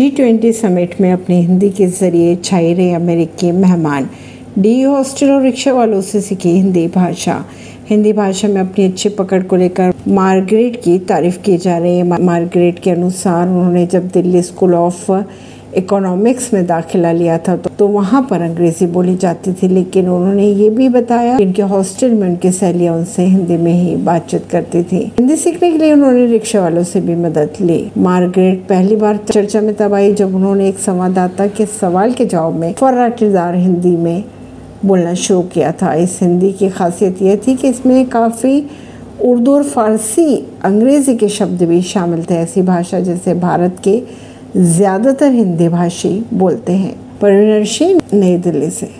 G twenty summit में अपनी हिंदी के ज़रिए छाई रहे अमेरिकी मेहमान। डी हॉस्टल और रिक्शा वालों से सीखी हिंदी भाषा। हिंदी भाषा में अपनी अच्छी पकड़ को लेकर मार्गरेट की तारीफ़ की जा रही है। मार्गरेट के अनुसार उन्होंने जब दिल्ली स्कूल ऑफ़ इकोनॉमिक्स में दाखिला लिया था तो, तो वहाँ पर अंग्रेज़ी बोली जाती थी लेकिन उन्होंने ये भी बताया कि इनके हॉस्टल में उनकी सहेलियाँ उनसे हिंदी में ही बातचीत करती थी। हिंदी सीखने के लिए उन्होंने रिक्शा वालों से भी मदद ली। मार्गरेट पहली बार चर्चा में तब आई जब उन्होंने एक संवाददाता के सवाल के जवाब में फर्राटेदार हिंदी में बोलना शुरू किया था। इस हिंदी की खासियत यह थी कि इसमें काफ़ी उर्दू और फारसी अंग्रेज़ी के शब्द भी शामिल थे। ऐसी भाषा जैसे भारत के ज़्यादातर हिंदी भाषी बोलते हैं। परवीन नई दिल्ली से।